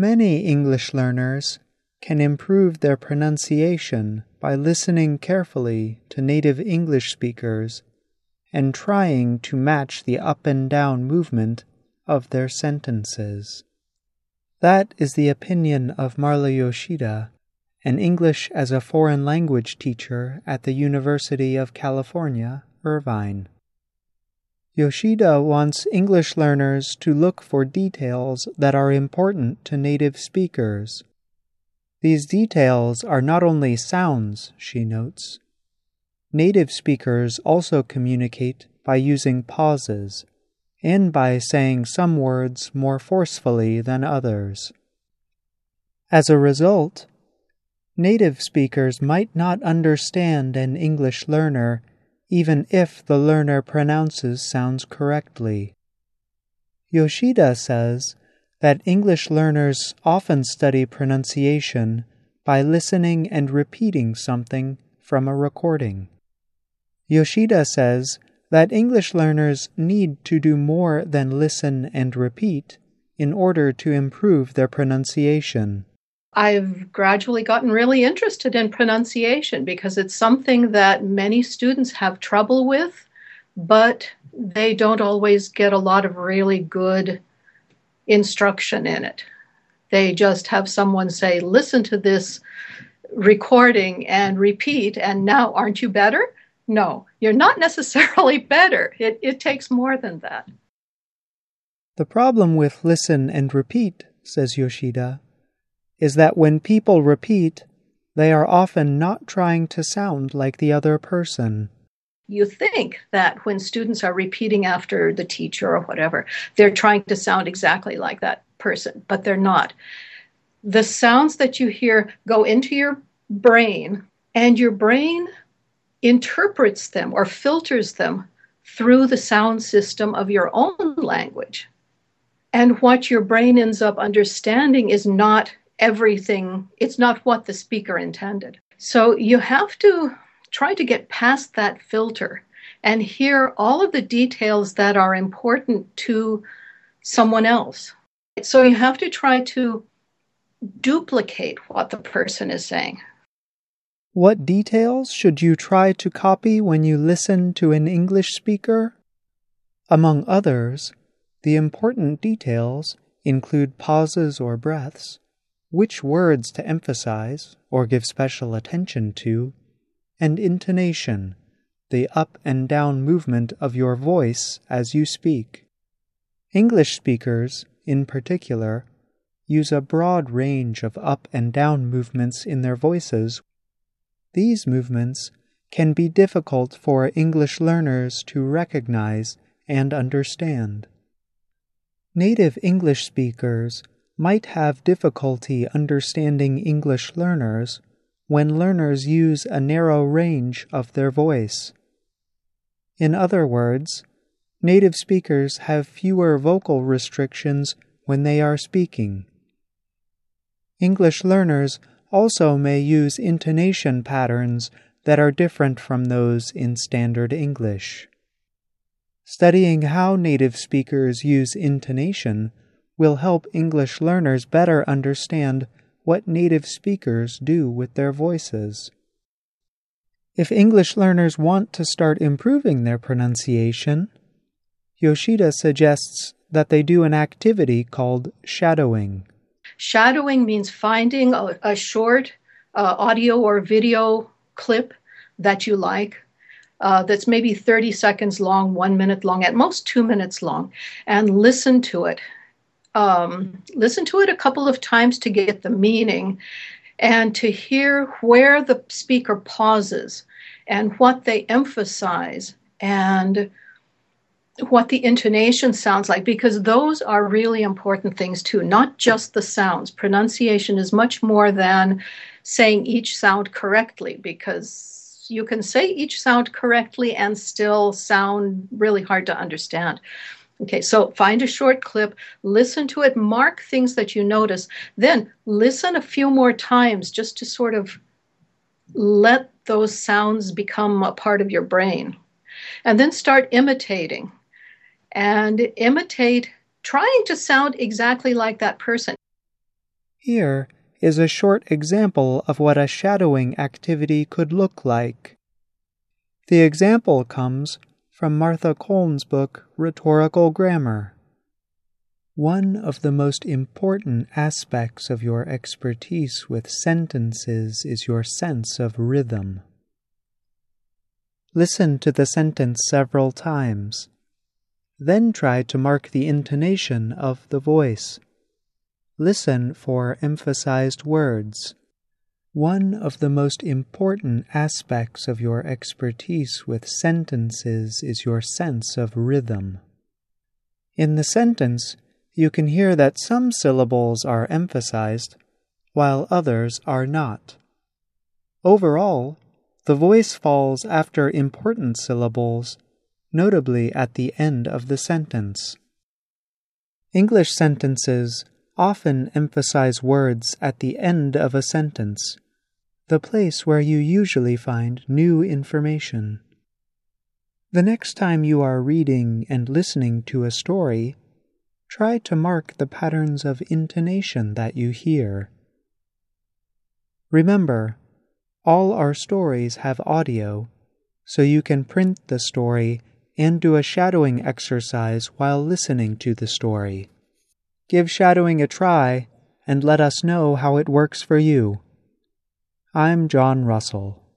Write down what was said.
Many English learners can improve their pronunciation by listening carefully to native English speakers and trying to match the up and down movement of their sentences. That is the opinion of Marla Yoshida, an English as a foreign language teacher at the University of California, Irvine. Yoshida wants English learners to look for details that are important to native speakers. These details are not only sounds, she notes. Native speakers also communicate by using pauses and by saying some words more forcefully than others. As a result, native speakers might not understand an English learner even if the learner pronounces sounds correctly. Yoshida says that English learners often study pronunciation by listening and repeating something from a recording. Yoshida says that English learners need to do more than listen and repeat in order to improve their pronunciation. I've gradually gotten really interested in pronunciation because it's something that many students have trouble with, but they don't always get a lot of really good instruction in it. They just have someone say, listen to this recording and repeat, and now aren't you better? No, you're not necessarily better. It, it takes more than that. The problem with listen and repeat, says Yoshida, is that when people repeat, they are often not trying to sound like the other person. You think that when students are repeating after the teacher or whatever, they're trying to sound exactly like that person, but they're not. The sounds that you hear go into your brain, and your brain interprets them or filters them through the sound system of your own language. And what your brain ends up understanding is not everything, it's not what the speaker intended. So you have to try to get past that filter and hear all of the details that are important to someone else. So you have to try to duplicate what the person is saying. What details should you try to copy when you listen to an English speaker? Among others, the important details include pauses or breaths, which words to emphasize or give special attention to, and intonation, the up and down movement of your voice as you speak. English speakers, in particular, use a broad range of up and down movements in their voices. These movements can be difficult for English learners to recognize and understand. Native English speakers might have difficulty understanding English learners when learners use a narrow range of their voice. In other words, native speakers have fewer vocal restrictions when they are speaking. English learners also may use intonation patterns that are different from those in standard English. Studying how native speakers use intonation will help English learners better understand what native speakers do with their voices. If English learners want to start improving their pronunciation, Yoshida suggests that they do an activity called shadowing. Shadowing means finding a, a short uh, audio or video clip that you like. Uh, that's maybe 30 seconds long, one minute long, at most two minutes long, and listen to it um, listen to it a couple of times to get the meaning and to hear where the speaker pauses and what they emphasize and what the intonation sounds like because those are really important things too not just the sounds. Pronunciation is much more than saying each sound correctly because you can say each sound correctly and still sound really hard to understand Okay, so find a short clip, listen to it, mark things that you notice, then listen a few more times just to sort of let those sounds become a part of your brain. And then start imitating and imitate trying to sound exactly like that person. Here is a short example of what a shadowing activity could look like. The example comes from Martha Kolln's book Rhetorical Grammar. One of the most important aspects of your expertise with sentences is your sense of rhythm. Listen to the sentence several times. Then try to mark the intonation of the voice. Listen for emphasized words. One of the most important aspects of your expertise with sentences is your sense of rhythm. In the sentence, you can hear that some syllables are emphasized, while others are not. Overall, the voice falls after important syllables, notably at the end of the sentence. English sentences often emphasize words at the end of a sentence, the place where you usually find new information. The next time you are reading and listening to a story, try to mark the patterns of intonation that you hear. Remember, all our stories have audio, so you can print the story and do a shadowing exercise while listening to the story. Give shadowing a try and let us know how it works for you. I'm John Russell.